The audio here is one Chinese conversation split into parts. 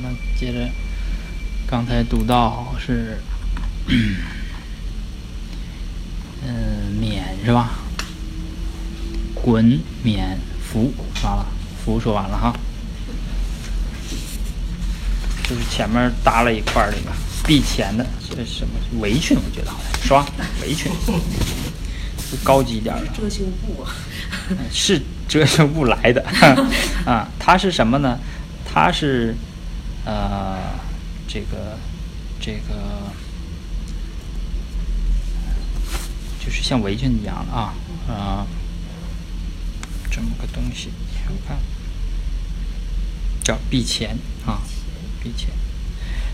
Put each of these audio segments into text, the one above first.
咱们接着，刚才读到是，嗯，免是吧？滚免服完了，服说完了哈，就是前面搭了一块儿这个避前的，这是什么围裙？我觉得好像是吧？围裙，高级一点的。遮羞布啊。是遮羞布来的 啊，它是什么呢？它是呃，这个这个就是像围裙一样的啊啊，这么个东西，我看叫臂前啊，臂前，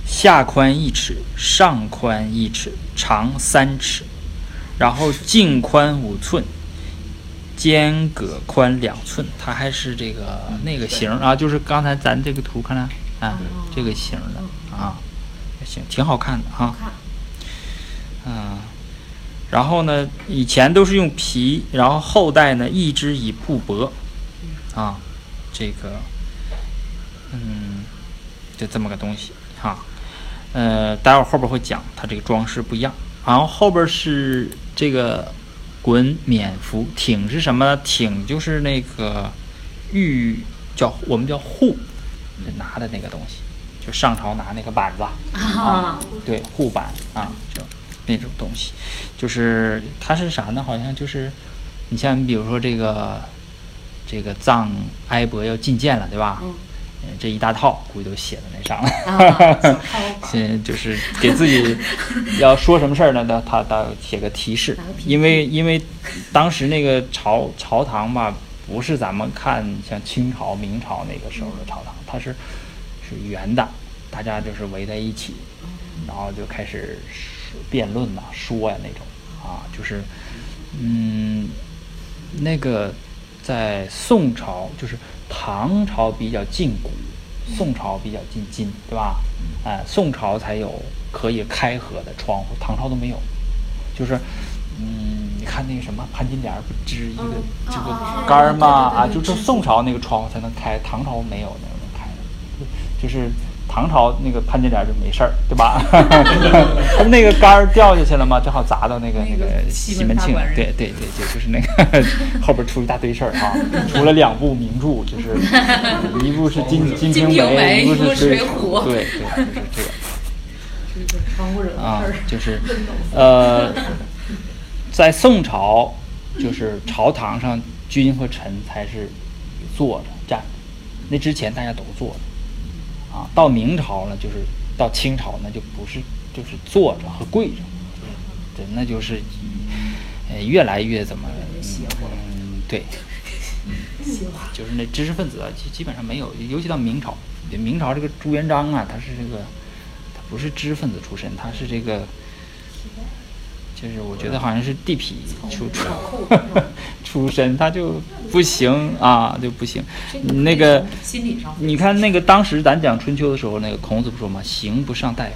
下宽一尺，上宽一尺，长三尺，然后径宽五寸。间隔宽两寸，它还是这个那个型啊，就是刚才咱这个图看来啊，这个型的啊，行，挺好看的哈。嗯，然后呢，以前都是用皮，然后后代呢一直以布帛啊，这个嗯，就这么个东西哈。呃，待会儿后边会讲它这个装饰不一样，然后后边是这个。滚冕服挺是什么呢？挺就是那个玉叫我们叫护，拿的那个东西，就上朝拿那个板子。啊，对护板啊，就那种东西，就是它是啥呢？好像就是你像你比如说这个这个藏埃博要觐见了，对吧？嗯。这一大套估计都写在那上了，先就是给自己要说什么事儿呢？他他写个提示，因为因为当时那个朝朝堂吧，不是咱们看像清朝、明朝那个时候的朝堂，它是是圆的，大家就是围在一起，然后就开始辩论呐、说呀那种啊，就是嗯，那个在宋朝就是。唐朝比较禁古，宋朝比较禁金，对吧？哎，宋朝才有可以开合的窗户，唐朝都没有。就是，嗯，你看那个什么潘金莲不支一个这个杆儿吗？啊，就这宋朝那个窗户才能开，唐朝没有那个能开的，就是。唐朝那个潘金莲就没事儿，对吧？他 那个杆儿掉下去了嘛，正好砸到那个那个西门庆。对对对对，就是那个 后边出一大堆事儿啊，出了两部名著，就是一部是《金金瓶梅》，一部是《水浒》。对对，就是这个。啊，就是呃，在宋朝，就是朝堂上君和臣才是坐着站着，那之前大家都坐着。啊，到明朝呢，就是到清朝呢，就不是就是坐着和跪着，对，那就是呃越来越怎么嗯对，就是那知识分子啊，基基本上没有，尤其到明朝，明朝这个朱元璋啊，他是这个他不是知识分子出身，他是这个。就是我觉得好像是地痞出出 出身，他就不行啊，就不行。那个，你看那个当时咱讲春秋的时候，那个孔子不说吗？刑不上大夫，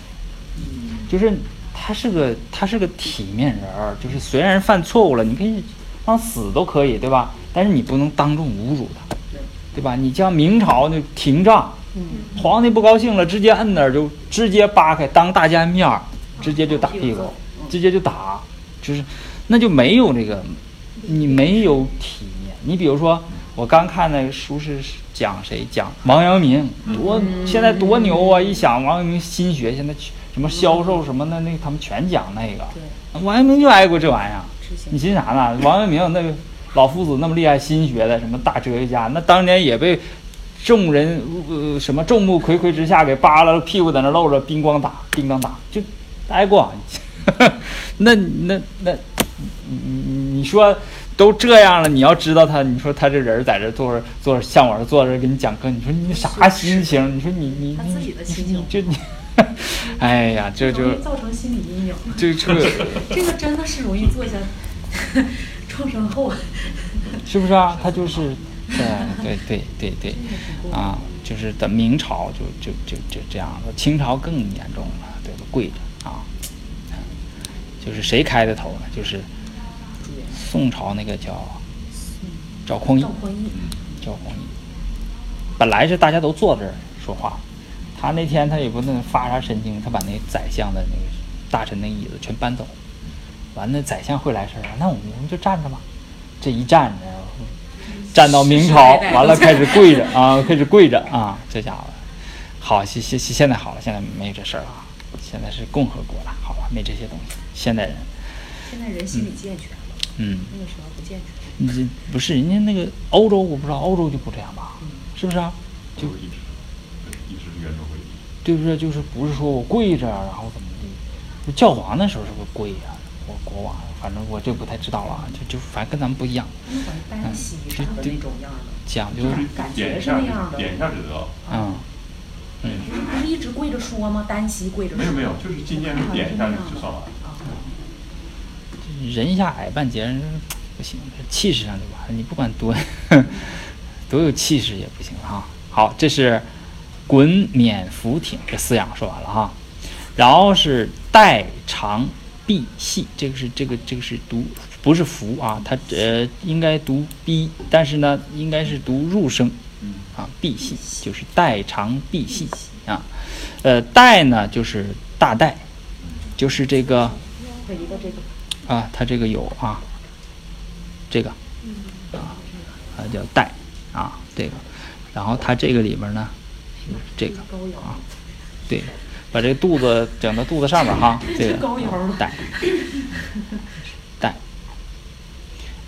就是他是个他是个体面人儿，就是虽然犯错误了，你可以往死都可以，对吧？但是你不能当众侮辱他，对吧？你像明朝那廷杖，皇帝不高兴了，直接摁那儿就直接扒开，当大家面儿直接就打屁股。直接就打，就是，那就没有那个，你没有体面。你比如说，我刚看那个书是讲谁讲王阳明，多现在多牛啊！一想王阳明心学，现在什么销售什么的，那他们全讲那个。王阳明就挨过这玩意儿，你寻啥呢？王阳明那个老夫子那么厉害，心学的什么大哲学家，那当年也被众人呃什么众目睽睽之下给扒拉屁股，在那露着，叮咣打，叮当打，就挨过。那那那，你你说都这样了，你要知道他，你说他这人在这坐着坐着，像我这坐着给你讲课，你说你啥心情？你说你你你你就你，哎呀，这就造成心理阴影。这这 这个真的是容易做下创伤后，是不是啊？他就是对对对对对啊，就是等明朝就就就就这样了，清朝更严重了，对吧？跪着。就是谁开的头呢？就是宋朝那个叫赵匡胤。赵匡胤，本来是大家都坐这儿说话，他那天他也不能发啥神经，他把那宰相的那个大臣那椅子全搬走，完了宰相会来事儿啊，那我们就站着吧。这一站着，站到明朝，完了开始跪着啊，开始跪着啊，这家伙，好，现现现在好了，现在没有这事儿了，现在是共和国了，好吧，没这些东西，现代人，现在人心理健全了，嗯，那个时候不健全。你这不是人家那个欧洲，我不知道欧洲就不这样吧？是不是啊？就一直对一直是圆桌会议。对不对？就是不是说我跪着，然后怎么地？就教皇那时候是不是跪呀、我国王，反正我就不太知道了啊，就就反正跟咱们不一样，他们好像单膝上的那种样的，讲究感觉是那样的点一下就得了。嗯嗯不是一直跪着说吗？单膝跪着说。没有没有，就是今天是点一下就就算了。啊，人一下矮半截儿不行，气势上就完了。你不管多 多有气势也不行哈。好，这是滚冕浮挺这四样说完了哈，然后是代长臂细，这个是这个这个是读不是浮啊，它呃应该读逼，但是呢应该是读入声嗯，啊，臂细就是代长臂细啊，呃代呢就是大代，就是这个。啊，它这个有啊，这个啊，它叫代啊，这个，然后它这个里边呢是这个啊，对，把这个肚子整到肚子上面哈，这个 高腰了带带，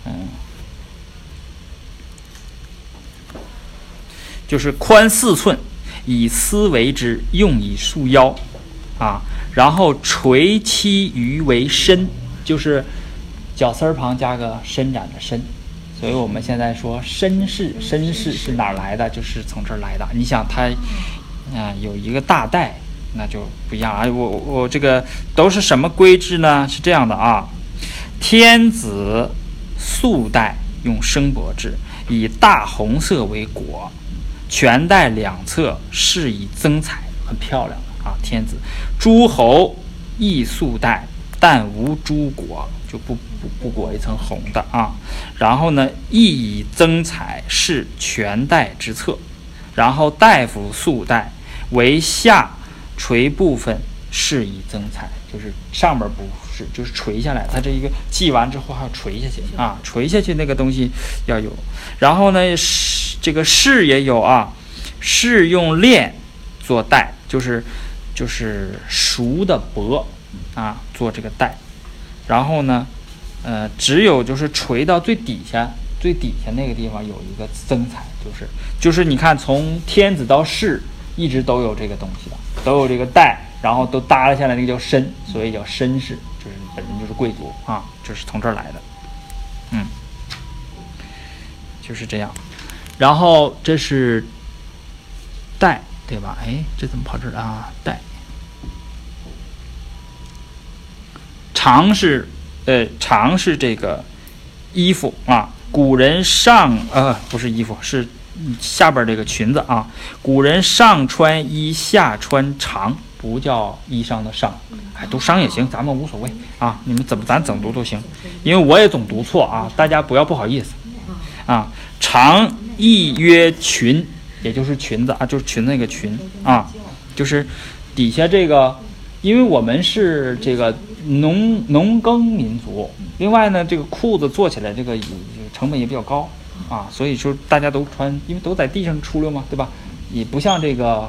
嗯，就是宽四寸，以丝为之，用以束腰啊，然后垂其余为身，就是脚丝儿旁加个伸展的伸，所以我们现在说绅士，绅士是哪儿来的？就是从这儿来的。你想它，啊、有一个大带，那就不一样啊。我我这个都是什么规制呢？是这样的啊，天子素带用生帛制，以大红色为果，全带两侧饰以增彩，很漂亮的啊。天子，诸侯亦素带，但无诸果，就不不不裹一层红的啊。然后呢，亦以增彩饰全带之侧，然后大夫素带为下垂部分饰以增彩，就是上面不是，就是垂下来，它这一个系完之后还要垂下去啊，垂下去那个东西要有。然后呢，是这个士也有啊，士用链做带，就是就是熟的帛啊做这个带。然后呢，呃，只有就是垂到最底下，最底下那个地方有一个增彩，就是就是你看从天子到士一直都有这个东西的，都有这个带，然后都耷拉下来，那个叫绅，所以叫绅士，就是本身就是贵族啊，就是从这儿来的，嗯，就是这样。然后这是带，对吧？哎，这怎么跑这儿了啊？带。长是，呃，长是这个衣服啊。古人上呃不是衣服，是下边这个裙子啊。古人上穿衣，下穿长，不叫衣裳的裳，哎，读裳也行，咱们无所谓啊。你们怎么咱怎么读都行，因为我也总读错啊，大家不要不好意思啊。长亦曰裙，也就是裙子啊，就是裙子那个裙啊，就是底下这个，因为我们是这个农农耕民族，另外呢，这个裤子做起来这个成本也比较高啊，所以说大家都穿，因为都在地上出溜嘛，对吧？也不像这个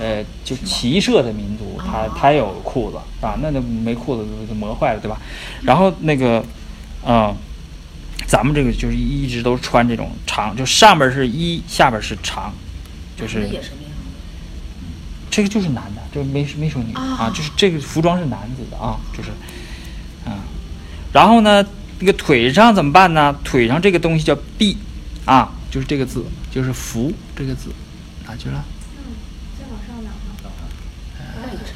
呃，就骑射的民族，他他有裤子啊，那就没裤子就磨坏了，对吧？然后那个，嗯、咱们这个就是一直都穿这种长，就上边是一，下边是长，就是。这个就是男的，这个没没说女的啊，啊就是这个服装是男子的啊，就是，嗯，然后呢，那个腿上怎么办呢？腿上这个东西叫臂啊，就是这个字，就是服这个字，哪去了？再往上两个，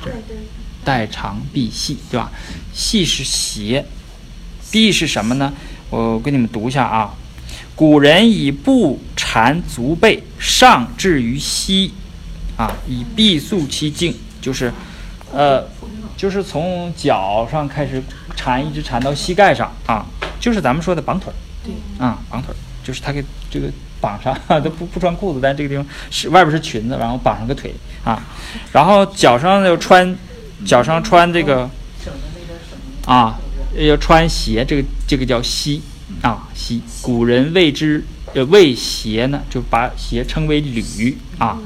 对对，带长臂细，对吧？细是斜，臂是什么呢？我给你们读一下啊。古人以布缠足背，上至于膝，啊，以臂束其颈，就是，呃，就是从脚上开始缠，一直缠到膝盖上啊，就是咱们说的绑腿儿，对，啊，绑腿儿，就是他给这个绑上，都不不穿裤子，但这个地方是外边是裙子，然后绑上个腿啊，然后脚上要穿，脚上穿这个啊，要穿鞋，这个这个叫膝啊膝，古人谓之呃谓鞋呢，就把鞋称为履啊，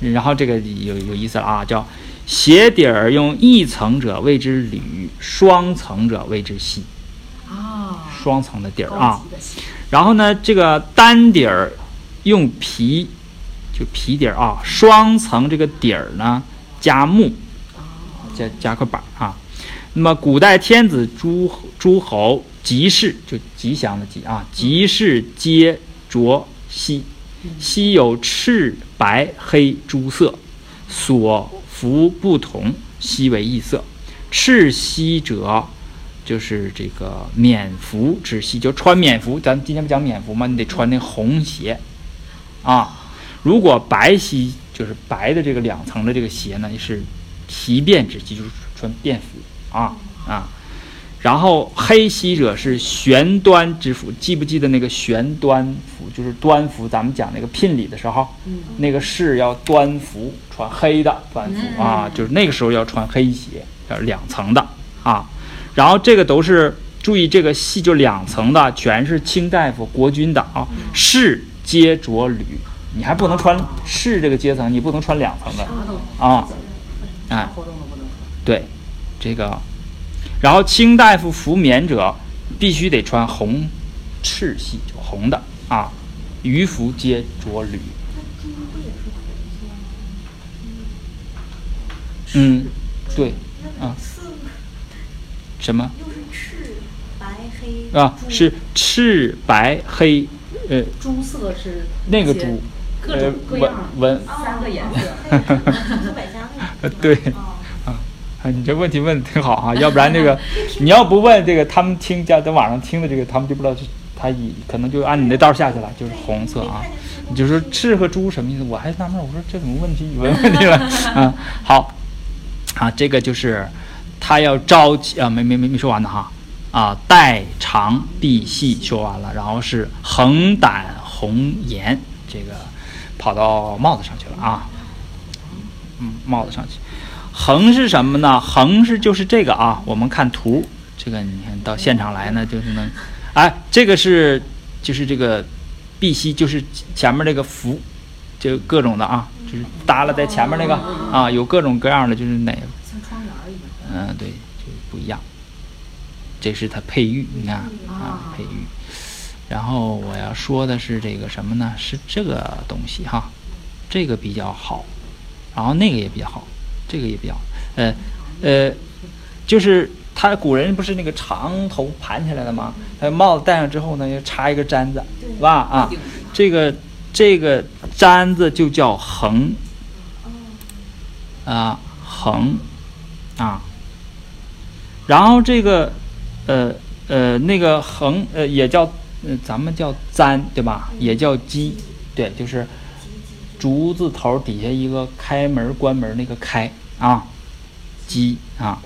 然后这个有有意思了啊，叫鞋底儿用一层者谓之履，双层者谓之膝，啊，双层的底儿啊。然后呢，这个单底儿用皮，就皮底儿啊，双层这个底儿呢加木，加加块板儿啊。那么古代天子诸诸侯吉氏就吉祥的吉啊，吉氏皆着犀，犀有赤白黑诸色，所服不同，犀为异色。赤犀者，就是这个冕服之犀，就穿冕服。咱今天不讲冕服吗？你得穿那红鞋啊。如果白犀，就是白的这个两层的这个鞋呢，是皮变之犀，就是穿便服啊啊。然后黑犀者是玄端之服，记不记得那个玄端服？就是端服，咱们讲那个聘礼的时候，那个士要端服，穿黑的端服啊，就是那个时候要穿黑鞋，要两层的啊。然后这个都是注意，这个系就两层的，全是卿大夫、国君的啊。士皆着履，你还不能穿士这个阶层，你不能穿两层的啊。哎。对，这个，然后清大夫服冕者必须得穿红赤系，就红的啊。渔夫皆着履。嗯，对，啊，什么又是赤白黑啊？是赤白黑，呃，朱色是那个朱，各呃种各样文文，三个颜色。朱百家那个对哦啊，你这问题问的挺好啊，要不然这个 你要不问这个，他们听家在网上听的这个，他们就不知道是他以可能就按你那道下去了，就是红色啊。你就说赤和朱什么意思？我还纳闷，我说这怎么问题语文问题了嗯？好，啊，这个就是他要招集啊，没没没没说完呢哈啊，带长臂细说完了，然后是横胆红颜，这个跑到帽子上去了啊，嗯，帽子上去。横是什么呢？横是就是这个啊，我们看图，这个你看到现场来呢，就是能，哎，这个是就是这个碧玺，就是前面这个符，就各种的啊，就是耷拉在前面那个啊，有各种各样的，就是哪个，像窗帘一样。嗯，对，就不一样。这是它配玉，你看啊，配玉。然后我要说的是这个什么呢？是这个东西哈，这个比较好，然后那个也比较好，这个也比较好，呃呃，就是他古人不是那个长头盘起来的吗？他帽子戴上之后呢，要插一个簪子，是吧？啊，这个这个簪子就叫横，啊横，啊，然后这个呃呃那个横呃也叫呃咱们叫簪对吧？也叫鸡，对，就是竹字头底下一个开门关门那个开啊，机啊，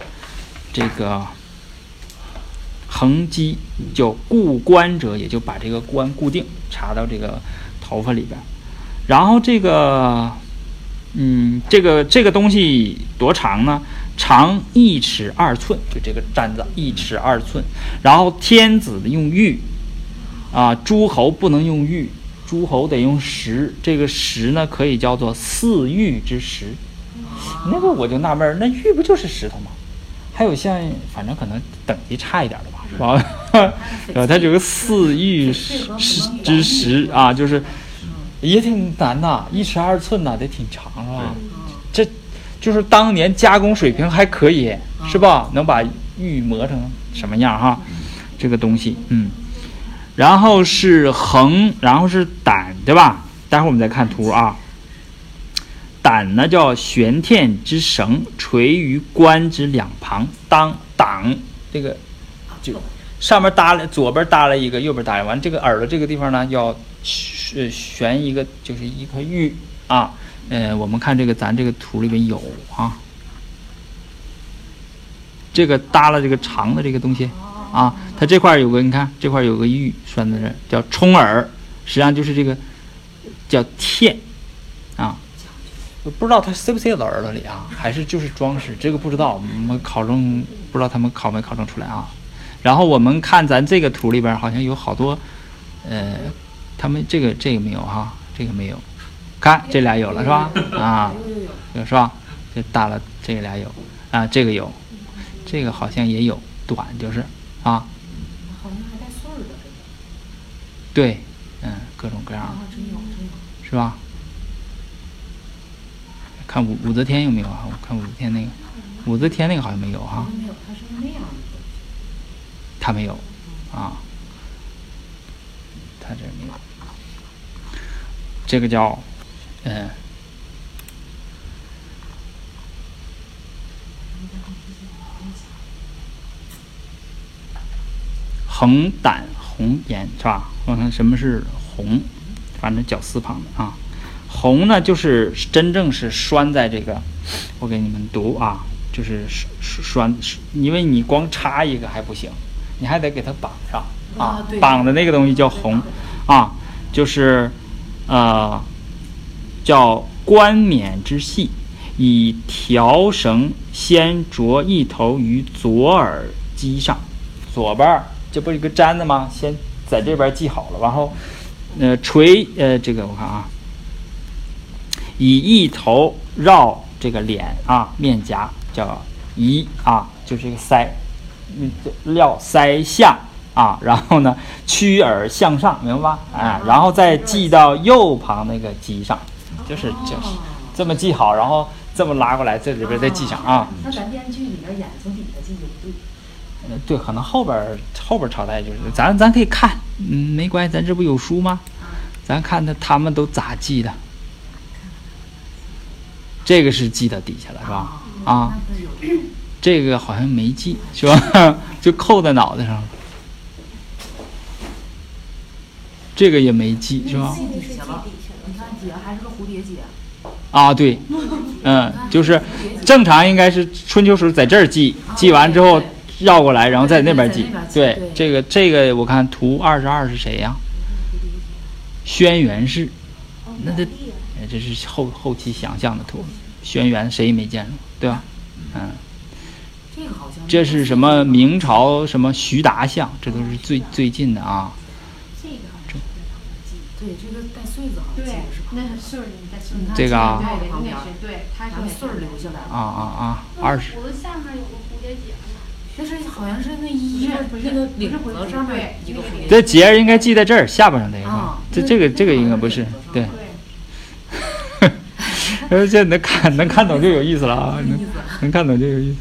这个横机就固冠者，也就把这个冠固定插到这个头发里边，然后这个。嗯，这个这个东西多长呢？长一尺二寸，就这个簪子一尺二寸。然后天子用玉，啊，诸侯不能用玉，诸侯得用石。这个石呢，可以叫做四玉之石。那个我就纳闷儿，那玉不就是石头吗？还有像，反正可能等级差一点的吧，是吧？它有个四玉之石啊，就是也挺难呐，一尺二寸呐，得挺长是吧？这就是当年加工水平还可以，是吧？能把玉磨成什么样哈？这个东西，嗯，然后是横，然后是胆，对吧？待会儿我们再看图啊。胆呢叫玄天之绳，垂于关之两旁，当挡这个就上面搭了，左边搭了一个，右边搭了，完这个耳朵这个地方呢要悬悬一个，就是一颗玉啊。呃，我们看这个咱这个图里面有啊，这个搭了这个长的这个东西啊，它这块有个你看这块有个玉拴在这，叫冲耳，实际上就是这个叫嵌啊，不知道它塞不塞到耳朵里啊，还是就是装饰，这个不知道，我们考证不知道他们考没考证出来啊。然后我们看咱这个图里边好像有好多，呃，他们这个这个没有哈，这个没有，看这俩有了是吧？啊，有，是吧？这大了这俩有啊，这个有，这个好像也有短就是啊，好像还带穗儿的这个。对，嗯，各种各样的。啊，真有真有。是吧？看武武则天有没有啊？我看武则天那个，武则天那个好像没有哈、好像没有，它是那样的。他没有啊，他这没有。这个叫，嗯，横胆红颜是吧？我看什么是红，反正绞丝旁的啊。红呢，就是真正是拴在这个，我给你们读啊，就是拴拴，因为你光插一个还不行，你还得给它绑上啊绑的那个东西叫红啊，就是呃叫冠冕之系，以条绳先着一头于左耳机上，左边儿这不是一个簪子吗？先在这边系好了，然后呃垂呃这个我看啊。以一头绕这个脸啊面颊，叫仪啊，就是这个腮，嗯，料腮下啊，然后呢曲耳向上，明白吧？哎，然后再系到右旁那个鸡上，就是就是这么系好，然后这么拉过来，这里边再系上啊。那咱电视剧里边演从底下系就不对。呃对，可能后边儿后边儿朝代就是咱咱可以看，嗯，没关系，咱这不有书吗？咱看他他们都咋记的。这个是记到底下了，是吧？啊。这个好像没记，是吧？就扣在脑袋上了。这个也没记，是吧？系底下了，你看结还是个蝴蝶结。啊，对，嗯，就是正常应该是春秋时候在这儿记，记完之后绕过来，然后在那边系。对，这个这个我看图二十二是谁呀？轩辕氏，那这哎这是后后期想象的图，轩辕谁也没见过，对吧？嗯。这个好像这是什么明朝什么徐达像，这都是最最近的啊。这个好像对，这个带穗子好像对系的是，那是穗儿，你在穗儿。这个啊对，它是穗儿留下来啊了。啊啊！二十我的下面有个蝴蝶结呢。但是好像是那衣服不是那个领子上面一个蝴蝶这结应该系在这儿下巴上这个啊，这这个这个应该不是对。对，呃，这能看能看懂就有意思了啊，能能看懂就有意思。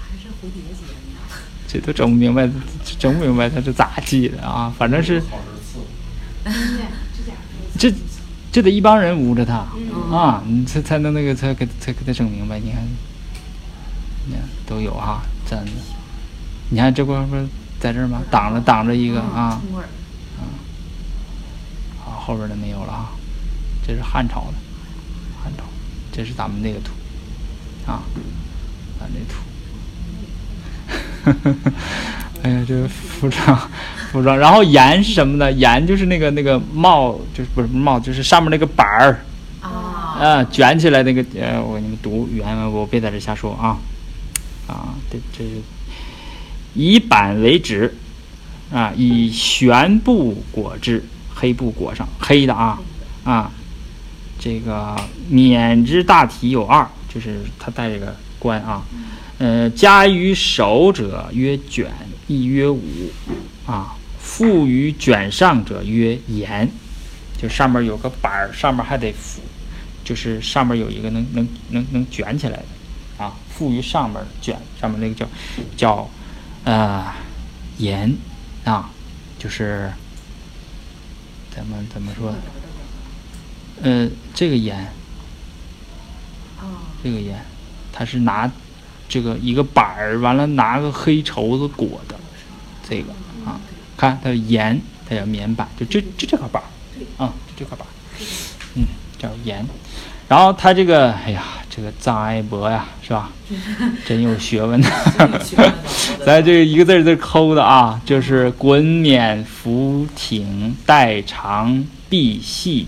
还是蝴蝶结呢。这都整不明白，整不明白他是咋系的啊？反正是。这这得一帮人捂着他嗯啊，你才才能那个才给才给他整明白。你看，你看都有哈，真的。你看这块不是在这儿吗？挡着挡着一个啊，冲棍儿啊后边的没有了啊。这是汉朝的，汉朝，这是咱们那个图啊，咱这图。哎呀，这个服装，服装，然后檐是什么呢？檐就是那个那个帽，就是不是帽，就是上面那个板儿，啊，啊，卷起来那个，呃，我给你们读原文，我别在这瞎说啊，啊，这这是以板为纸，啊，以玄布裹之，黑布裹上，黑的啊，啊，这个冕之大体有二，就是他带这个冠啊，呃，加于手者曰卷，亦曰舞，啊，附于卷上者曰言，就上面有个板儿，上面还得附。就是上面有一个能能能能卷起来的，啊，附于上面卷，上面那个叫叫呃盐啊，就是怎么怎么说？呃，这个盐，啊，这个盐，它是拿这个一个板儿，完了拿个黑绸子裹的，这个啊，看它盐，它叫棉板，就这就这块板儿，啊，就这块板儿，嗯，叫盐。然后它这个，哎呀，这个张爱博呀，是吧？真有学问的。咱 这一个字儿字儿抠的啊，就是滚冕浮挺带长臂细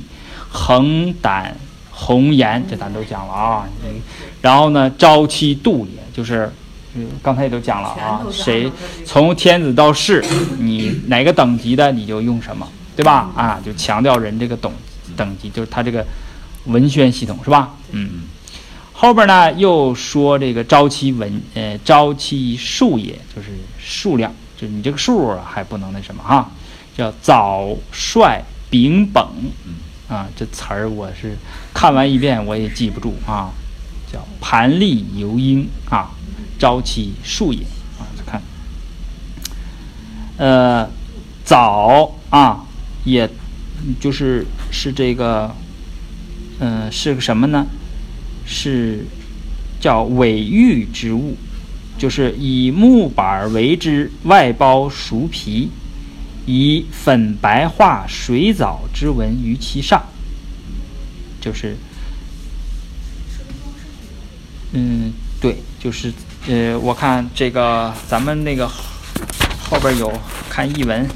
横胆红颜，这咱都讲了啊。嗯然后呢，朝妻度也，就是嗯刚才也都讲了啊谁从天子到士，你哪个等级的你就用什么，对吧？啊，就强调人这个等等级，就是他这个文宣系统是吧？嗯。后边呢又说这个朝期文，呃，朝期数也，就是数量，就是你这个数还不能那什么哈，叫早率丙本，啊，这词儿我是看完一遍我也记不住啊，叫盘立游鹰啊，朝期数也啊，看，呃，早啊，也就是是这个，嗯、是个什么呢？是叫尾玉之物，就是以木板为之，外包熟皮，以粉白画水藻之纹于其上，就是，嗯，对，就是呃，我看这个咱们那个后边有看译文，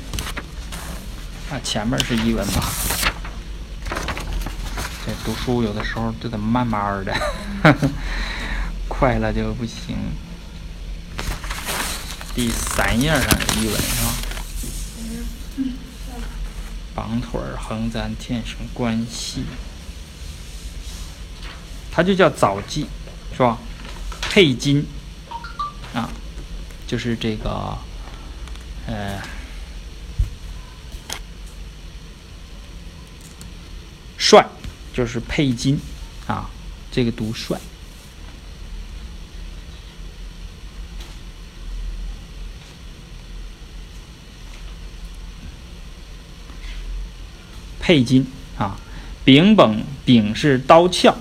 啊，前面是译文吧。读书有的时候就得慢慢的，快了就不行。第三页上有译文是吧？绑腿儿横簪天生关系，它就叫早记，是吧？配金啊，就是这个，呃。帅就是配金啊，这个读帅。配金啊，柄本柄是刀鞘，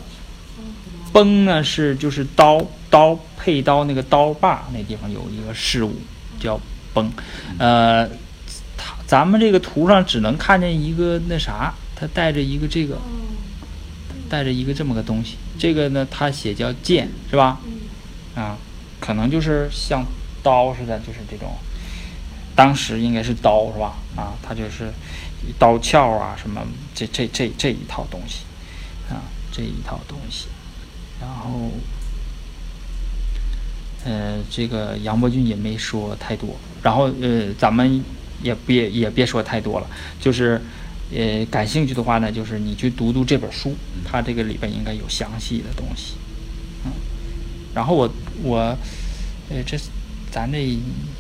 崩呢是就是刀刀配刀那个刀把那地方有一个事物叫崩，呃，它咱们这个图上只能看见一个那啥，它带着一个这个，带着一个这么个东西，这个呢它写叫剑是吧？啊，可能就是像刀似的，就是这种，当时应该是刀是吧？啊，它就是刀鞘啊什么这这这这一套东西，啊这一套东西，然后。呃，这个杨伯钧也没说太多，然后呃，咱们也别也别说太多了，就是呃，感兴趣的话呢，就是你去读读这本书，它这个里边应该有详细的东西，嗯，然后我我呃这咱这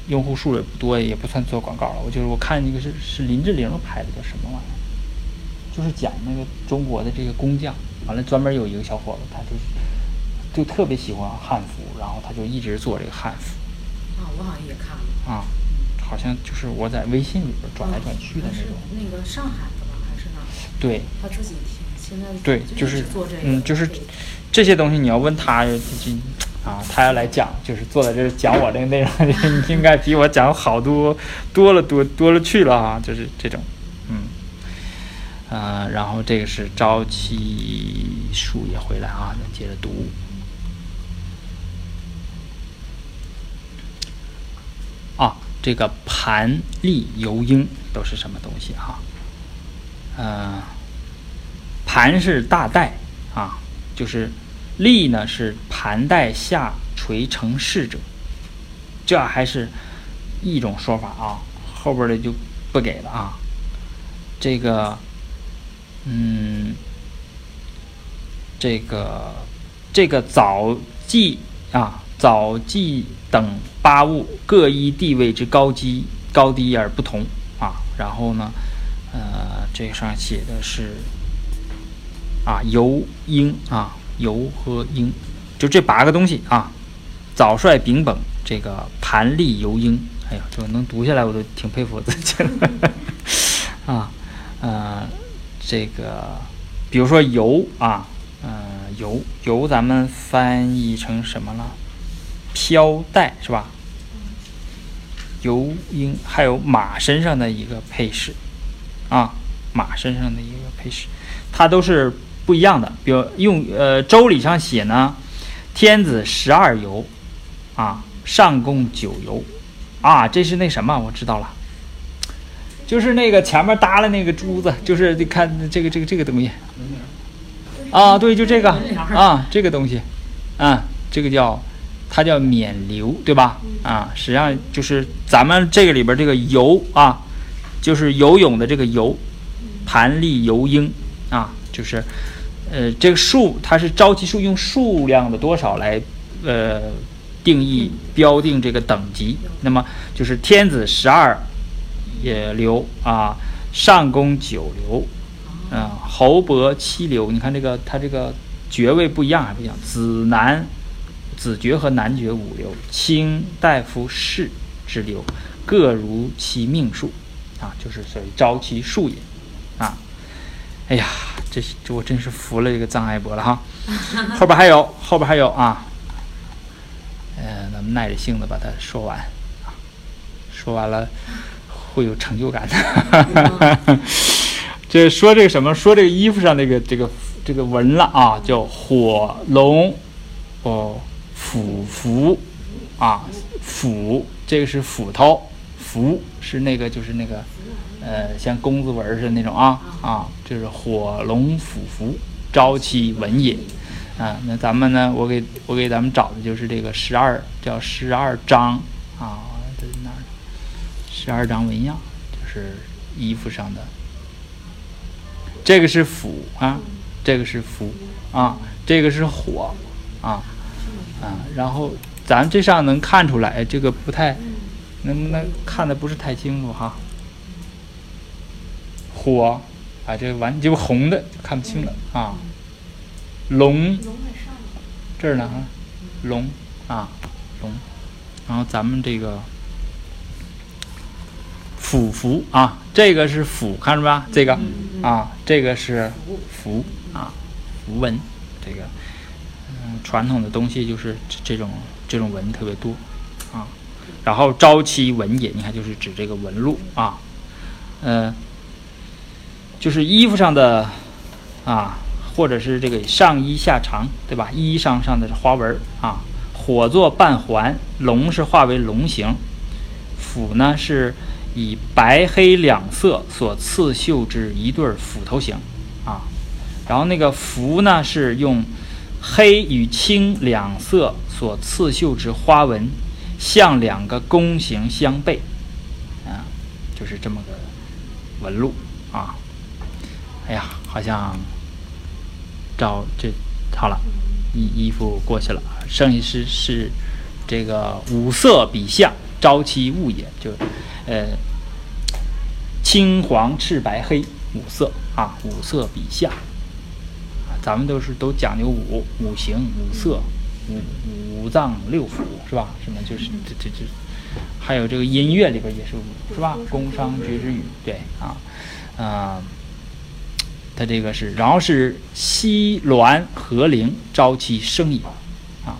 用户数也不多，也不算做广告了，我就是我看那个是是林志玲拍的，叫什么玩意儿？就是讲那个中国的这个工匠，完了专门有一个小伙子，他就是就特别喜欢汉服，然后他就一直做这个汉服啊，我好像也看了。啊，好像就是我在微信里边转来转去的那种。那个上海？对他自己，现在对，就就是做这个。嗯，就是这些东西你要问他，就啊，他要来讲，就是坐在这儿讲我这个内容，应该比我讲好多多了多多了去了啊，就是这种，嗯。呃，然后这个是朝气树也回来啊，再接着读。啊，这个盘立游鹰都是什么东西哈、呃，盘是大带啊，就是立呢是盘带下垂成势者，这还是一种说法啊，后边的就不给了啊。这个，嗯，这个这个早记啊，早记等八物各依地位之高低高低而不同啊。然后呢，呃，这上写的是啊，游鹰啊，游和鹰，就这八个东西啊。早率丙本，这个盘立游鹰，哎呀，这能读下来，我都挺佩服我自己了啊。呃，这个比如说游啊，呃，游游，咱们翻译成什么了？飘带是吧？游鹰，还有马身上的一个配饰啊，马身上的一个配饰，它都是不一样的。比如用呃《周礼》上写呢，天子十二游啊，上贡九游。啊，这是那什么，我知道了，就是那个前面搭了那个珠子，就是你看这个这个这个东西，啊，对，就这个啊，这个东西，啊，这个叫它叫冕旒，对吧？啊，实际上就是咱们这个里边这个游啊，就是游泳的这个游，盘立游鹰啊，就是呃这个数它是招期数用数量的多少来呃定义标定这个等级，那么就是天子十二也流啊，上宫九流，嗯、侯伯七流。你看这个它这个爵位不一样还不一样，子男子爵和男爵五流，卿大夫士之流，各如其命数啊，就是所谓招其树也啊。哎呀，这这我真是服了这个臧爱博了哈。后边还有，后边还有啊。呃，咱们耐着性子把它说完啊，说完了会有成就感的。这说这个什么？说这个衣服上这个这个这个纹了啊，叫火龙哦斧符啊斧，这个是斧头，符是那个就是那个呃像公字纹似的那种啊啊，就是火龙斧符，朝气文也。啊，那咱们呢？我给我给咱们找的就是这个十二，叫十二章啊，这是哪儿？十二章纹样，就是衣服上的。这个是斧啊，这个是符啊，这个是火啊啊。然后咱这上能看出来，这个不太，能不能看的不是太清楚哈？火啊，这个完就红的就看不清了啊。龙这儿呢，哈，龙啊，龙，然后咱们这个斧符啊，这个是斧，看着吧？这个啊，这个是符啊，符文，这个嗯，传统的东西就是这这种这种文特别多啊。然后朝期纹也，你看就是指这个纹路啊，嗯、就是衣服上的啊。或者是这个上衣下长，对吧？衣裳上的花纹啊，火做半环，龙是化为龙形，斧呢是以白黑两色所刺绣之一对斧头形啊，然后那个符呢是用黑与青两色所刺绣之花纹，像两个弓形相背啊，就是这么个纹路啊。哎呀，好像。照这好了，衣衣服过去了，剩下是是这个五色比象，朝期物也，就呃青黄赤白黑五色啊，五色比象，咱们都是都讲究五五行五色五五脏六腑是吧？什么就是这这这，还有这个音乐里边也是五是吧？宫商角徵羽对啊啊。它这个是，然后是西鸾和灵，朝其生也，啊，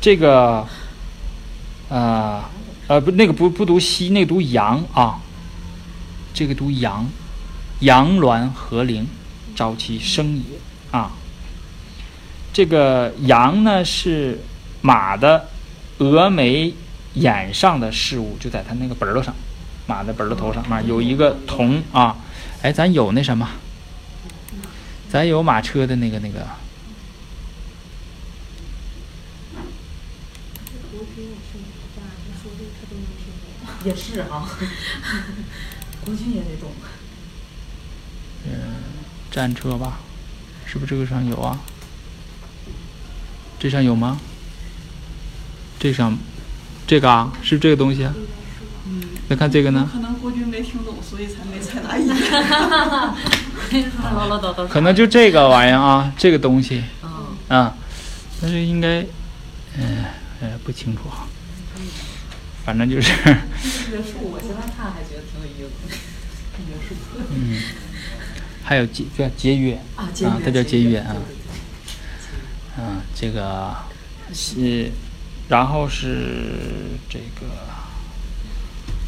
这个，呃，呃不，那个不不读西，那个读阳啊，这个读阳，阳鸾和灵，朝其生也，啊，这个羊呢是马的峨眉眼上的事物，就在它那个本儿头上，马的本儿头上面有一个铜啊，哎，咱有那什么？咱有马车的那个那个，也是啊，国军也得懂。嗯，战车吧，是不是这个上有啊？这上有吗？这上，这个啊，是这个东西啊？嗯，那看这个呢？可能国军没听懂，所以才没采纳意见。唠唠叨叨。可能就这个玩意儿啊，这个东西嗯，啊，但是应该，嗯呃不清楚啊，反正就是，约束，我现在看还觉得挺有意思。嗯，还有节叫节约啊，节约，它叫节约啊对。嗯，这个是，然后是这个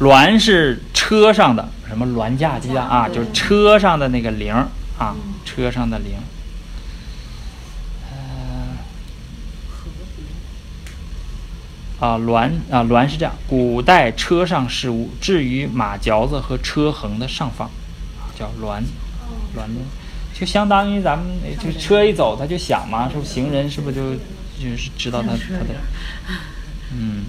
鸾是车上的什么鸾驾机啊啊，就是车上的那个铃儿啊，车上的铃。呃，啊，銮啊，銮是这样，古代车上事物置于马嚼子和车横的上方，啊，叫銮，銮的，就相当于咱们呃就车一走，它就响嘛，是不是？行人是不是就就是知道他他的，嗯，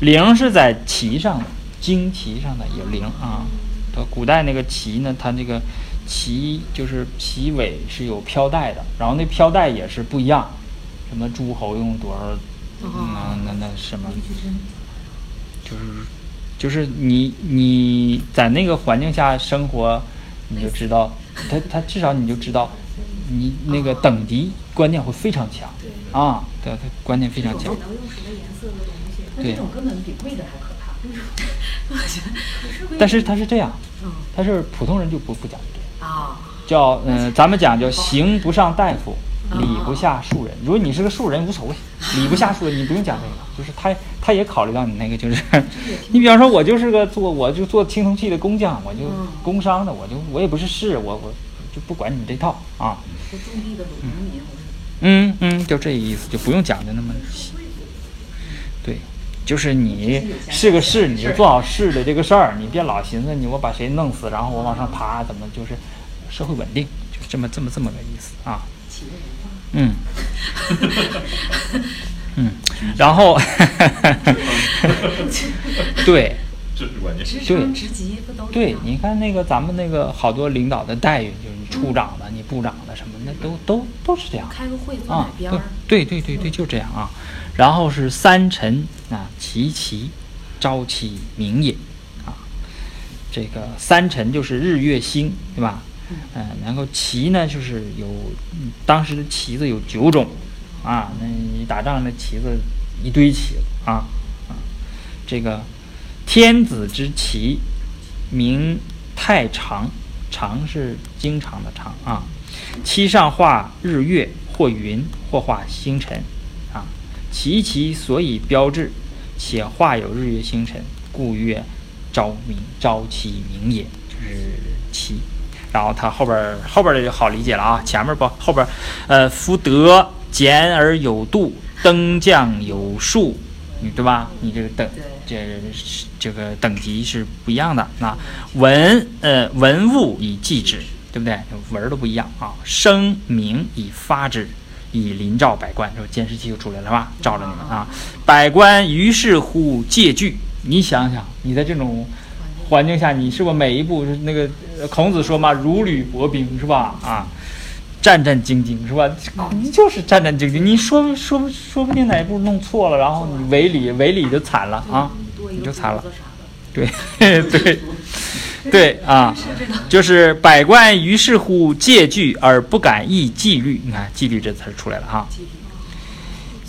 铃是在旗上的，旌旗上的有铃啊。它古代那个旗呢，它这个旗就是旗尾是有飘带的，然后那飘带也是不一样，什么诸侯用多少，那那那什么，就是就是你你在那个环境下生活，你就知道，他他至少你就知道，你那个等级观念会非常强啊，对，他观念非常强。能用什么颜色的东西？对这种根本比贵的还可怕。我觉得但是他是这样，嗯他是普通人就不不讲究。啊，叫嗯、呃咱们讲叫行不上大夫，礼不下庶人。如果你是个庶人无所谓，礼不下庶人，你不用讲这个，就是他他也考虑到你那个，就是你比方说，我就是个做我就做青铜器的工匠，我就嗯工商的，我就我也不是士，我我就不管你这套啊。嗯嗯，就这意思，就不用讲的那么细。对，就是你是个士，你就做好士的这个事儿，你别老寻思你我把谁弄死，然后我往上爬，怎么就是社会稳定，就这么这么这么个意思啊。嗯，嗯，然后，对这是关键。职对称职级不都对，你看那个咱们那个好多领导的待遇，就是你处长的、你部长的什么的，都都都是这样。开个会坐啊哪，边啊？对对对对，就这样啊。然后是三辰啊，其其，朝气明也啊。这个三辰就是日月星，对吧？嗯、然后旗呢，就是有当时的旗子有九种啊。那你打仗那旗子一堆旗子啊啊。这个天子之旗，名太常，常是经常的常啊。旗上画日月，或云，或画星辰，啊，其其所以标志，且画有日月星辰，故曰朝明，朝其明也，就是旗。然后它后边儿后边儿的就好理解了啊，前面不后边儿，呃，福德简而有度，登降有数，你对吧？你这个等这是这个等级是不一样的啊。文呃文物以记之，对不对？文儿都不一样啊。声名以发之，以临照百官，这监视器就出来了吧？照着你们啊。百官于是乎戒惧。你想想，你在这种环境下，你是不是每一步那个孔子说嘛，如履薄冰是吧？啊，战战兢兢是吧？你就是战战兢兢，你说说说不定哪一步弄错了，然后你违礼违礼就惨了啊，你就惨了。对 对对啊，就是百官于是乎戒惧而不敢议纪律。你看“纪律”这词儿出来了哈。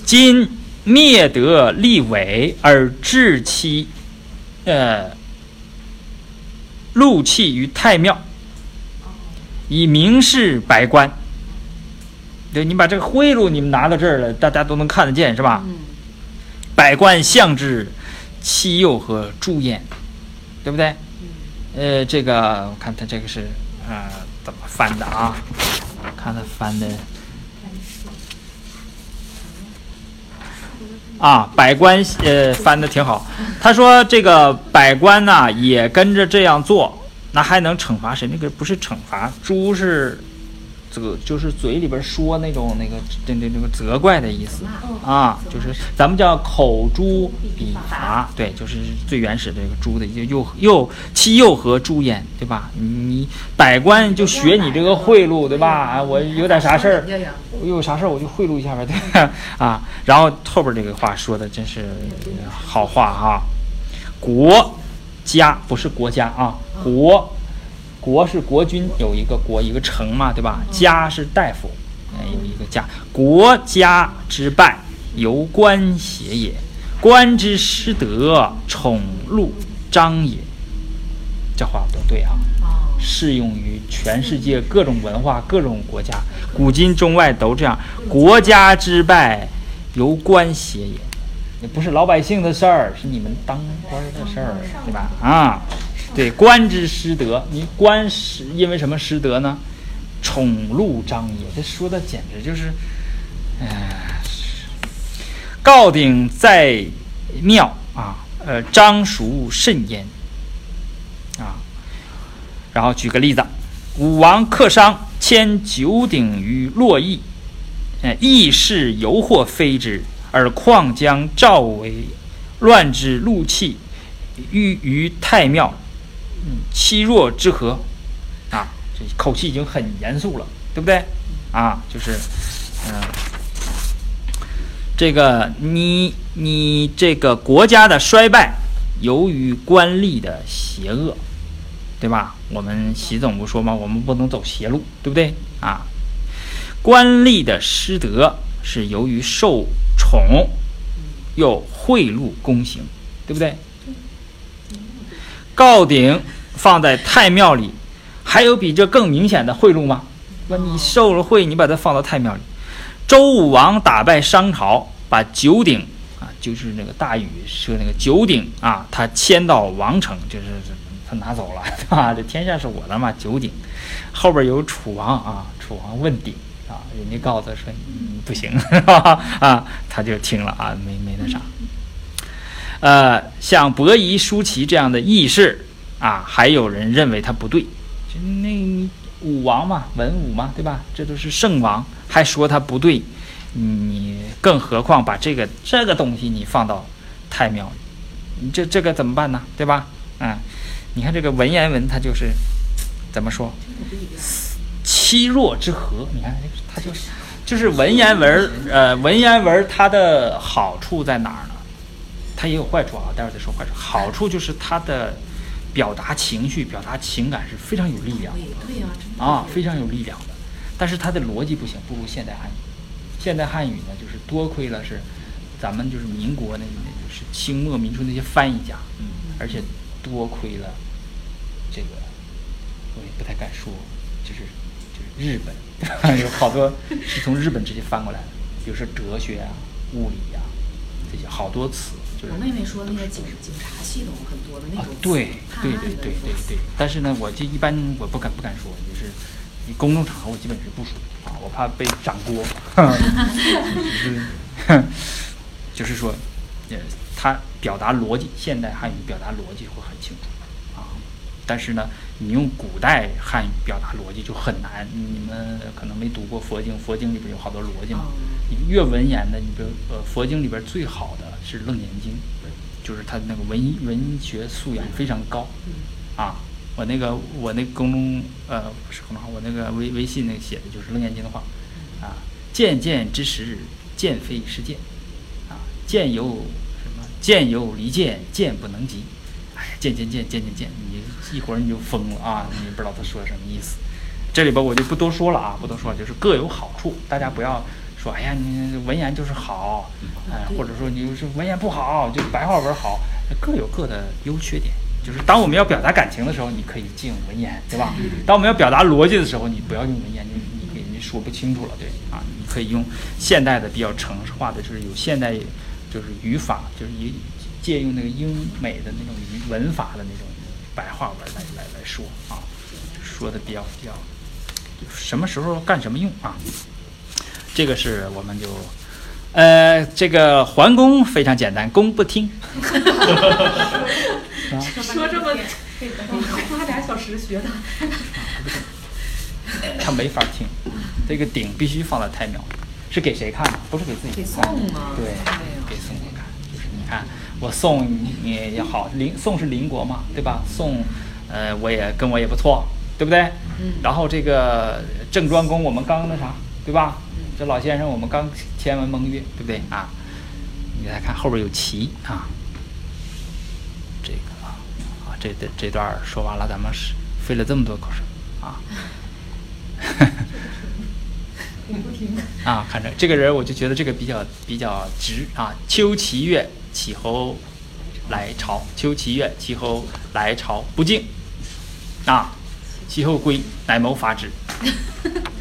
今灭德立伪而治其，呃，禄器于太庙，以明示百官。对你把这个贿赂你们拿到这儿了，大家都能看得见是吧？嗯，百官相之，妻幼和朱焉，对不对？呃，这个我看他这个是呃怎么翻的啊？看他翻的啊，百官呃翻的挺好。他说这个百官呐、也跟着这样做，那还能惩罚谁？那个不是惩罚，猪是责，就是嘴里边说那种那个这这这个责怪的意思啊，就是咱们叫口诛笔伐，对，就是最原始的这个诛的，就又又妻幼和诛焉，对吧？你你百官就学你这个贿赂，对吧？啊，我有点啥事儿，我有啥事儿我就贿赂一下呗，对吧？啊，然后后边这个话说的真是好话哈、国家不是国家啊，国国是国君有一个国一个城嘛，对吧？家是大夫，哎，有一个家。国家之败，由官邪也；官之失德，宠禄彰也。这话不对啊。哦，适用于全世界各种文化、各种国家，古今中外都这样。国家之败，由官邪也，也不是老百姓的事儿，是你们当官儿的事儿，对吧？啊，对，官之失德，你官失因为什么失德呢？宠禄彰也，这说的简直就是，哎、告鼎在庙啊，呃，张熟甚焉啊。然后举个例子，武王克商，迁九鼎于洛邑，呃，邑氏犹或非之，而况将赵为乱之怒气，欲于太庙，欺弱之何？啊，这口气已经很严肃了，对不对？啊，就是，嗯、这个你你这个国家的衰败，由于官吏的邪恶，对吧？我们习总不说吗？我们不能走邪路，对不对？啊，官吏的失德是由于受宠，又贿赂公行，对不对？告鼎放在太庙里，还有比这更明显的贿赂吗？说你受了贿，你把它放到太庙里。周武王打败商朝，把九鼎啊，就是那个大禹说那个九鼎啊，他迁到王城，就是他拿走了，啊？这天下是我的嘛，九鼎。后边有楚王啊，楚王问鼎啊，人家告诉他说你不行，是吧？啊，他就听了啊，没没那啥。呃，像伯夷、叔齐这样的义士啊，还有人认为他不对，就那武王嘛，文武嘛，对吧？这都是圣王，还说他不对，你更何况把这个这个东西你放到太庙里，你这这个怎么办呢？对吧？嗯，你看这个文言文，它就是怎么说？欺弱之和，你看它就是就是文言文，呃，文言文它的好处在哪儿呢？它也有坏处啊，待会儿再说坏处。好处就是它的表达情绪、表达情感是非常有力量的。啊，非常有力量的，但是它的逻辑不行，不如现代汉语。现代汉语呢，就是多亏了是咱们就是民国那那就是清末民初那些翻译家，嗯，而且多亏了这个我也不太敢说，就是就是日本 有好多是从日本直接翻过来的，比如说哲学啊、物理啊这些好多词，就是我妹妹说那个警警察系统很多的那啊种，对对对对对对，但是呢，我就一般我不敢不敢说，就是你公众场合我基本是不说啊，我怕被掌锅，就 是 就是说，呃，他表达逻辑，现代汉语表达逻辑会很清楚啊，但是呢，你用古代汉语表达逻辑就很难，你们可能没读过佛经，佛经里边有好多逻辑嘛，越文言的，你比如呃，佛经里边最好的是《楞严经》，就是他那个文文学素养非常高，啊，我那个我那公众呃不是公众号，我那个微微信那个写的就是《楞严经》的话，啊，见见之时，见非是见，啊，见有什么？见有离见，见不能及，哎，见见见见见见，你一会儿你就疯了啊，你不知道他说什么意思。这里边我就不多说了啊，不多说了，就是各有好处，大家不要说，哎呀，你文言就是好，哎、或者说你就是文言不好，就白话文好，各有各的优缺点。就是当我们要表达感情的时候，你可以借用文言，对吧？当我们要表达逻辑的时候，你不要用文言，你你给你说不清楚了，对啊，你可以用现代的比较城市化的，就是有现代就是语法，就是以借用那个英美的那种语文法的那种白话文来来来说啊，说的比较比较，就什么时候干什么用啊？这个是我们就，呃，这个桓公非常简单，公不听。说这么花俩小时学的，他没法听。这个鼎必须放在太庙，是给谁看的？不是给自己看给看宋啊对给宋国看。就是你看，我宋你也好，邻宋是邻国嘛，对吧？宋，呃，我也跟我也不错，对不对？嗯然后这个郑庄公，我们刚那啥，对吧？这老先生，我们刚签完盟约，对不对啊？你来看后边有旗啊，这个啊，这这这段说完了，咱们是费了这么多口舌啊。我不听。啊，看着这个人，我就觉得这个比较比较直啊。秋其月，其侯来朝；秋其月，其侯来朝不敬啊。其后归，乃谋伐之。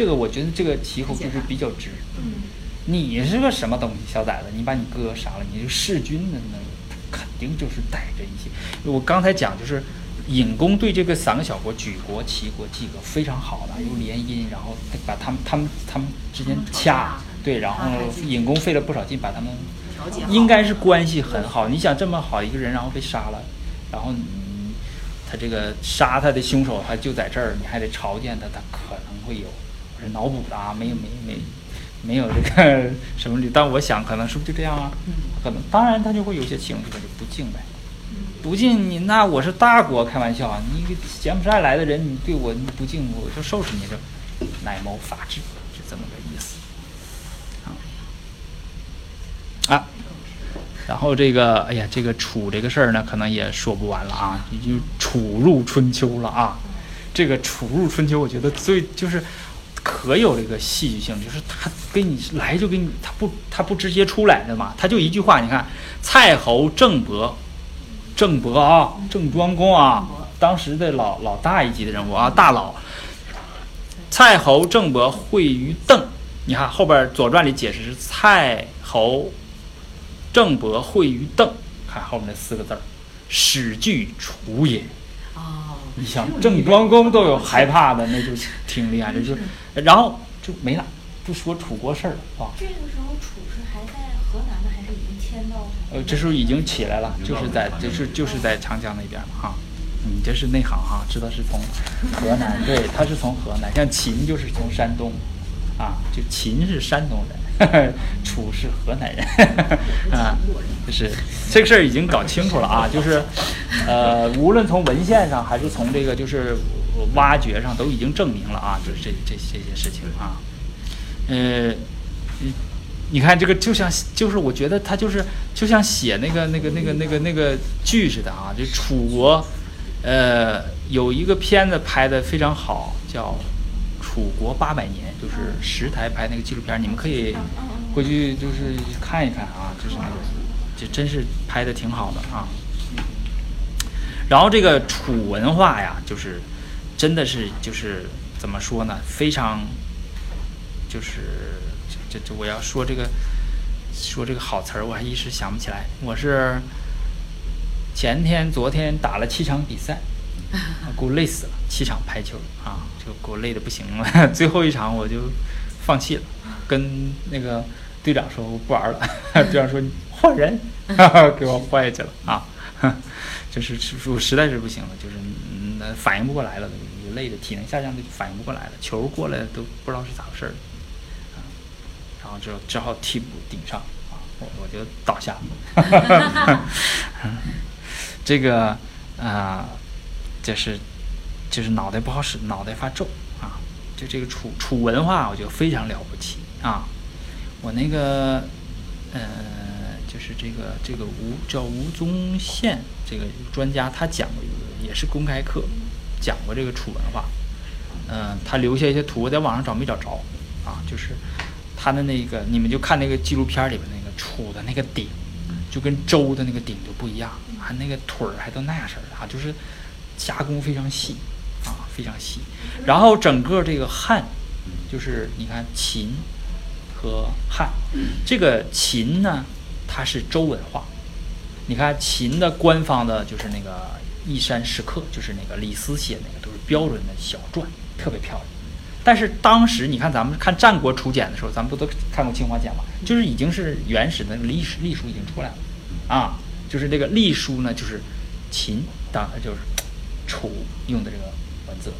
这个我觉得这个其后就是比较直。嗯你是个什么东西，小崽子？你把你哥杀了，你是弑君的那个，肯定就是带着一些。我刚才讲就是，尹公对这个三个小国举国、齐国、季国非常好的，有联姻，然后把他们、他们、他们之间掐，对，然后尹公费了不少劲把他们应该是关系很好。你想这么好一个人，然后被杀了，然后你他这个杀他的凶手还就在这儿，你还得朝见他，他可能会有，脑补的啊，没有没没没有这个 什么理，但我想可能是不是就这样啊？可能当然他就会有些情绪，他就不敬呗。不敬你，那我是大国，开玩笑啊！你一个柬埔寨来的人，你对我你不敬，我就收拾你，这乃谋法治，是这么个意思啊。啊，然后这个，哎呀，这个楚这个事儿呢，可能也说不完了啊，已经楚入春秋了啊。这个楚入春秋，我觉得最就是可有这个戏剧性，就是他给你来就给你，他不他不直接出来的嘛，他就一句话，你看蔡侯郑伯。郑伯啊，郑庄公啊，当时的老老大一级的人物啊，大佬。蔡侯郑伯会于邓，你看后边《左传》里解释是蔡侯郑伯会于邓，看后面那四个字儿，始具楚也。哦，你想郑庄公都有害怕的，那就挺厉害的，就然后就没了，不说楚国事儿了啊。这个时候楚是还在河南呢，还是已经迁到？呃，这时候已经起来了，就是在就是就是在长江那边了哈。你这是内行哈，知道是从河南，对，他是从河南，像秦就是从山东，啊，就秦是山东人，楚是河南人，啊，就是这个事儿已经搞清楚了啊，就是呃，无论从文献上还是从这个就是挖掘上，都已经证明了啊，就是这这这些事情啊，呃，嗯。你看这个就像，就是我觉得他就是就像写那个那个那个那个那个剧似的啊，就楚国，呃，有一个片子拍的非常好，叫《楚国八百年》，就是十台拍那个纪录片，你们可以回去就是看一看啊，就是那个，这真是拍的挺好的啊。然后这个楚文化呀，就是真的是就是怎么说呢，非常就是。这这我要说这个说这个好词儿，我还一时想不起来。我是前天、昨天打了七场比赛，给我累死了。七场排球啊，就给我累的不行了。最后一场我就放弃了，跟那个队长说我不玩了。队长说你换人，给我换下去了啊。就是我实在是不行了，就是那反应不过来了，就累的体能下降，就反应不过来了。球过来都不知道是咋回事儿啊。然后就只好替补顶上啊，我我就倒下了。这个啊，就是就是脑袋不好使，脑袋发皱啊。就这个楚楚文化，我觉得非常了不起啊。我那个呃，就是这个这个吴叫吴宗宪这个专家，他讲过一个也是公开课，讲过这个楚文化。嗯，他留下一些图，我在网上找没找着啊，就是。他的那个，你们就看那个纪录片里边那个楚的那个鼎，就跟周的那个鼎就不一样，还那个腿儿还都那样式儿的啊，就是加工非常细啊，非常细。然后整个这个汉，就是你看秦和汉，这个秦呢，它是周文化。你看秦的官方的就是那个《一山石刻》，就是那个李斯写那个，都是标准的小篆，特别漂亮。但是当时你看咱们看战国楚简的时候，咱们不都看过青花简吗？就是已经是原始的历史隶书已经出来了，啊，就是这个隶书呢，就是秦当就是楚用的这个文字，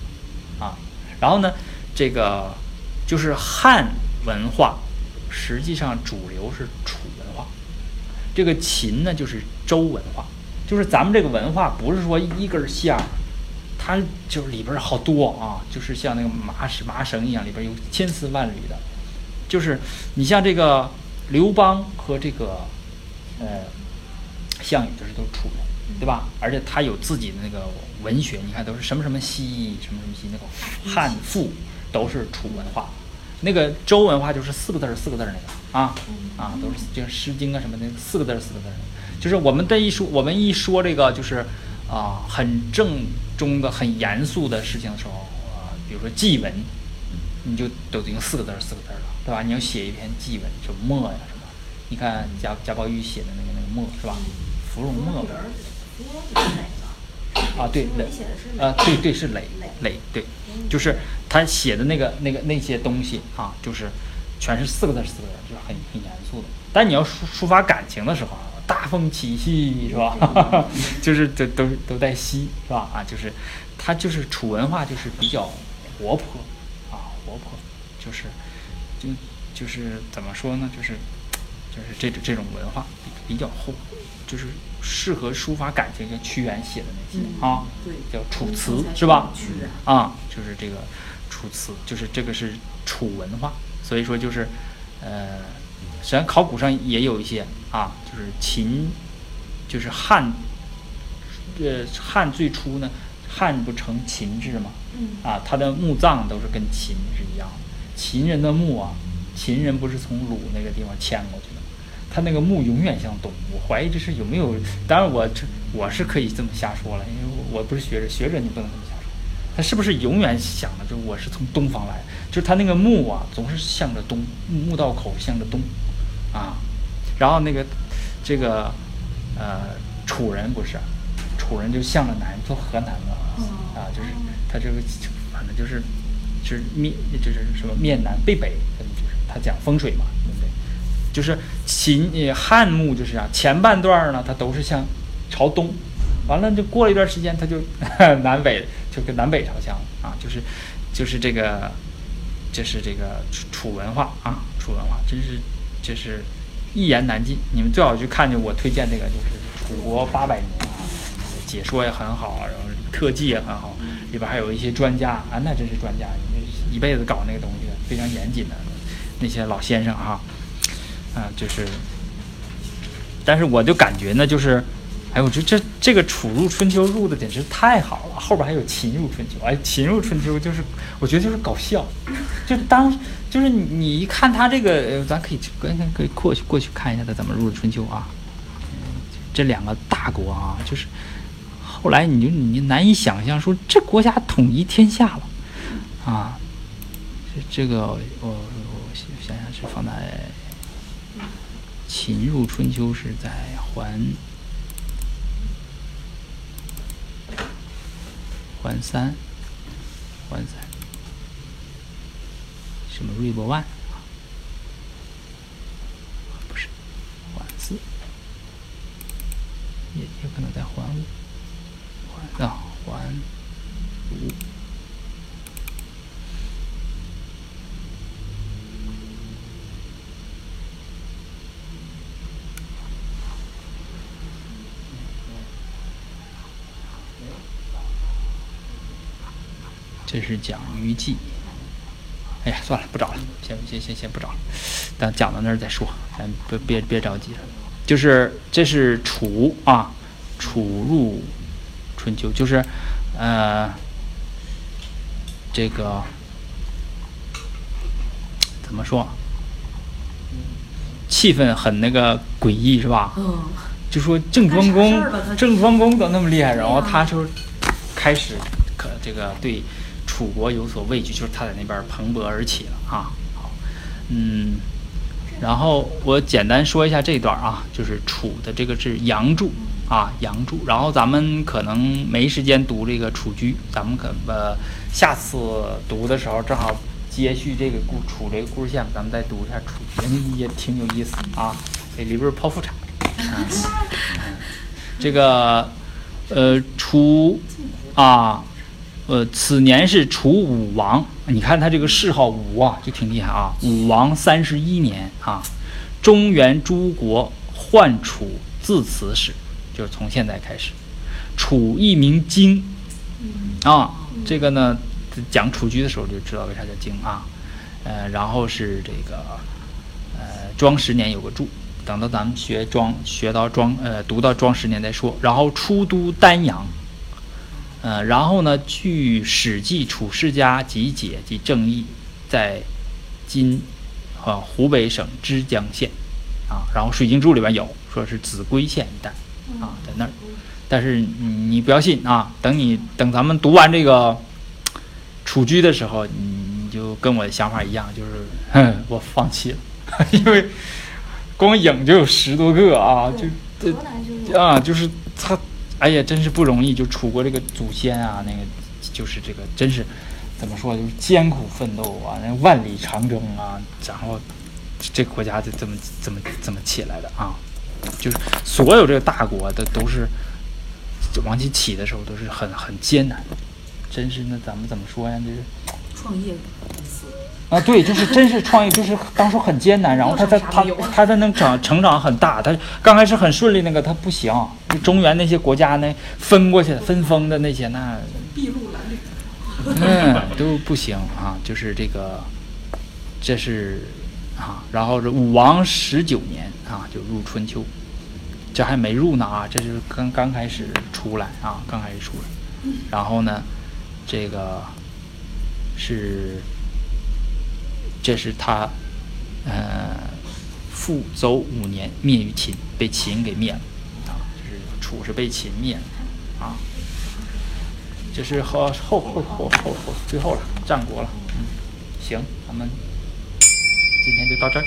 啊，然后呢，这个就是汉文化，实际上主流是楚文化，这个秦呢就是周文化，就是咱们这个文化不是说一根线儿。它就是里边好多啊，就是像那个麻绳麻绳一样，里边有千丝万缕的。就是你像这个刘邦和这个呃项羽，就是都是楚人，对吧？而且他有自己的那个文学，你看都是什么什么西，什么什么西，那个汉赋都是楚文化。那个周文化就是四个字儿四个字儿那个啊啊，都是就《诗经》啊什么的，四个字儿四个字儿。就是我们这一说，我们一说这个就是啊很正。宗的很严肃的事情的时候，啊，比如说祭文，你就都得用四个字儿四个字儿了，对吧？你要写一篇祭文，就墨呀什么，你看贾贾宝玉写的那个那个墨是吧？芙蓉墨。啊，对磊，啊，对对是磊磊对，就是他写的那个那个那些东西啊，就是全是四个字儿四个字儿，就是很很严肃的。但你要抒抒发感情的时候啊，大风起兮是吧？就是这都都在兮是吧？啊，就是他就是楚文化就是比较活泼啊，活泼，就是就就是怎么说呢？就是就是这种这种文化比比较厚，就是适合抒发感情，像屈原写的那些、嗯啊，对。叫楚嗯辞是吧？屈原。啊，就是这个楚辞，就是这个是楚文化，所以说就是，呃，实际上考古上也有一些啊，就是秦，就是汉，呃，汉最初呢，汉不成秦制嘛，嗯。啊，它的墓葬都是跟秦是一样的，秦人的墓啊，秦人不是从鲁那个地方迁过去的吗？他那个墓永远像东，我怀疑这是有没有，当然我这我是可以这么瞎说了，因为我我不是学者，学者你不能这么瞎说。他是不是永远想的就是我是从东方来？就是他那个墓啊，总是向着东，墓道口向着东，啊，然后那个这个呃楚人不是，楚人就向着南，做河南嘛，啊，就是他这个反正就是就是面就是什么面南背北，就是他讲风水嘛？就是秦汉墓就是这样，前半段呢它都是向朝东，完了就过了一段时间它就 南北就跟南北朝向啊，就是就是这个这是这个楚楚文化啊，楚文化真是这是一言难尽。你们最好去看就我推荐这个就是《楚国八百年》啊，解说也很好，然后特技也很好，里边还有一些专家啊，那真是专家，一辈子搞那个东西的，非常严谨的那些老先生哈、啊，啊就是，但是我就感觉呢，就是，哎，我觉得这这个楚入春秋入的简直太好了，后边还有秦入春秋，哎，秦入春秋就是，我觉得就是搞笑，就当就是你一看他这个，咱可以去跟可以过去过去看一下他怎么入的春秋啊，这两个大国啊，就是后来你就你难以想象说这国家统一天下了，啊，这这个我我想想是放在秦入春秋是在环环三环三。什么？瑞博万啊？不是环四。也有可能在环五。环啊环五。这是讲虞姬。哎呀，算了，不找了，先先先先不找了，等讲到那儿再说，咱别别别着急了。就是这是楚啊，楚入春秋，就是呃，这个怎么说？气氛很那个诡异是吧？嗯，就说郑庄公郑庄公都那么厉害，然后他就开始可这个对楚国有所畏惧，就是他在那边蓬勃而起了啊。好，嗯，然后我简单说一下这一段啊，就是楚的这个是杨柱啊，杨柱。然后咱们可能没时间读这个楚居，咱们可呃下次读的时候正好接续这个故楚这个故事线，咱们再读一下楚居，也挺有意思啊。这里边儿剖腹产。啊这个呃楚啊，呃此年是楚武王，你看他这个谥号武啊，就挺厉害啊。武王三十一年啊，中原诸国患楚，自此始，就是从现在开始。楚一名荆啊，这个呢讲楚居的时候就知道为啥叫荆啊。呃，然后是这个呃庄十年有个注，等到咱们学庄学到庄呃读到庄十年再说。然后出都丹阳，呃，然后呢，据《史记·楚世家集解》及正义，在今啊湖北省枝江县啊，然后《水经注》里边有说是秭归县一带啊，在那儿。但是你你不要信啊，等你等咱们读完这个楚居的时候，你你就跟我的想法一样，就是哼，我放弃了，因为光影就有十多个啊，就这啊，就是他，哎呀，真是不容易。就楚国这个祖先啊，那个就是这个，真是怎么说，就是艰苦奋斗啊，那万里长征啊，然后这个国家就这么这么这么起来的啊，就是所有这个大国的都是往起起的时候都是很很艰难，真是那咱们怎么说呀？就是创业，啊，对，就是真是创业，就是当初很艰难，然后他在他他在能长成长很大，他刚开始很顺利，那个他不行，中原那些国家那分过去分封的那些那。筚路蓝缕。嗯，都不行啊，就是这个，这是啊，然后是武王十九年啊，就入春秋，这还没入呢啊，这是刚刚开始出来啊，刚开始出来，然后呢，这个是，这是他，呃，复周五年灭于秦，被秦给灭了啊，就是楚是被秦灭了啊。这是后后后后后后最后了，战国了。嗯，行，咱们今天就到这儿。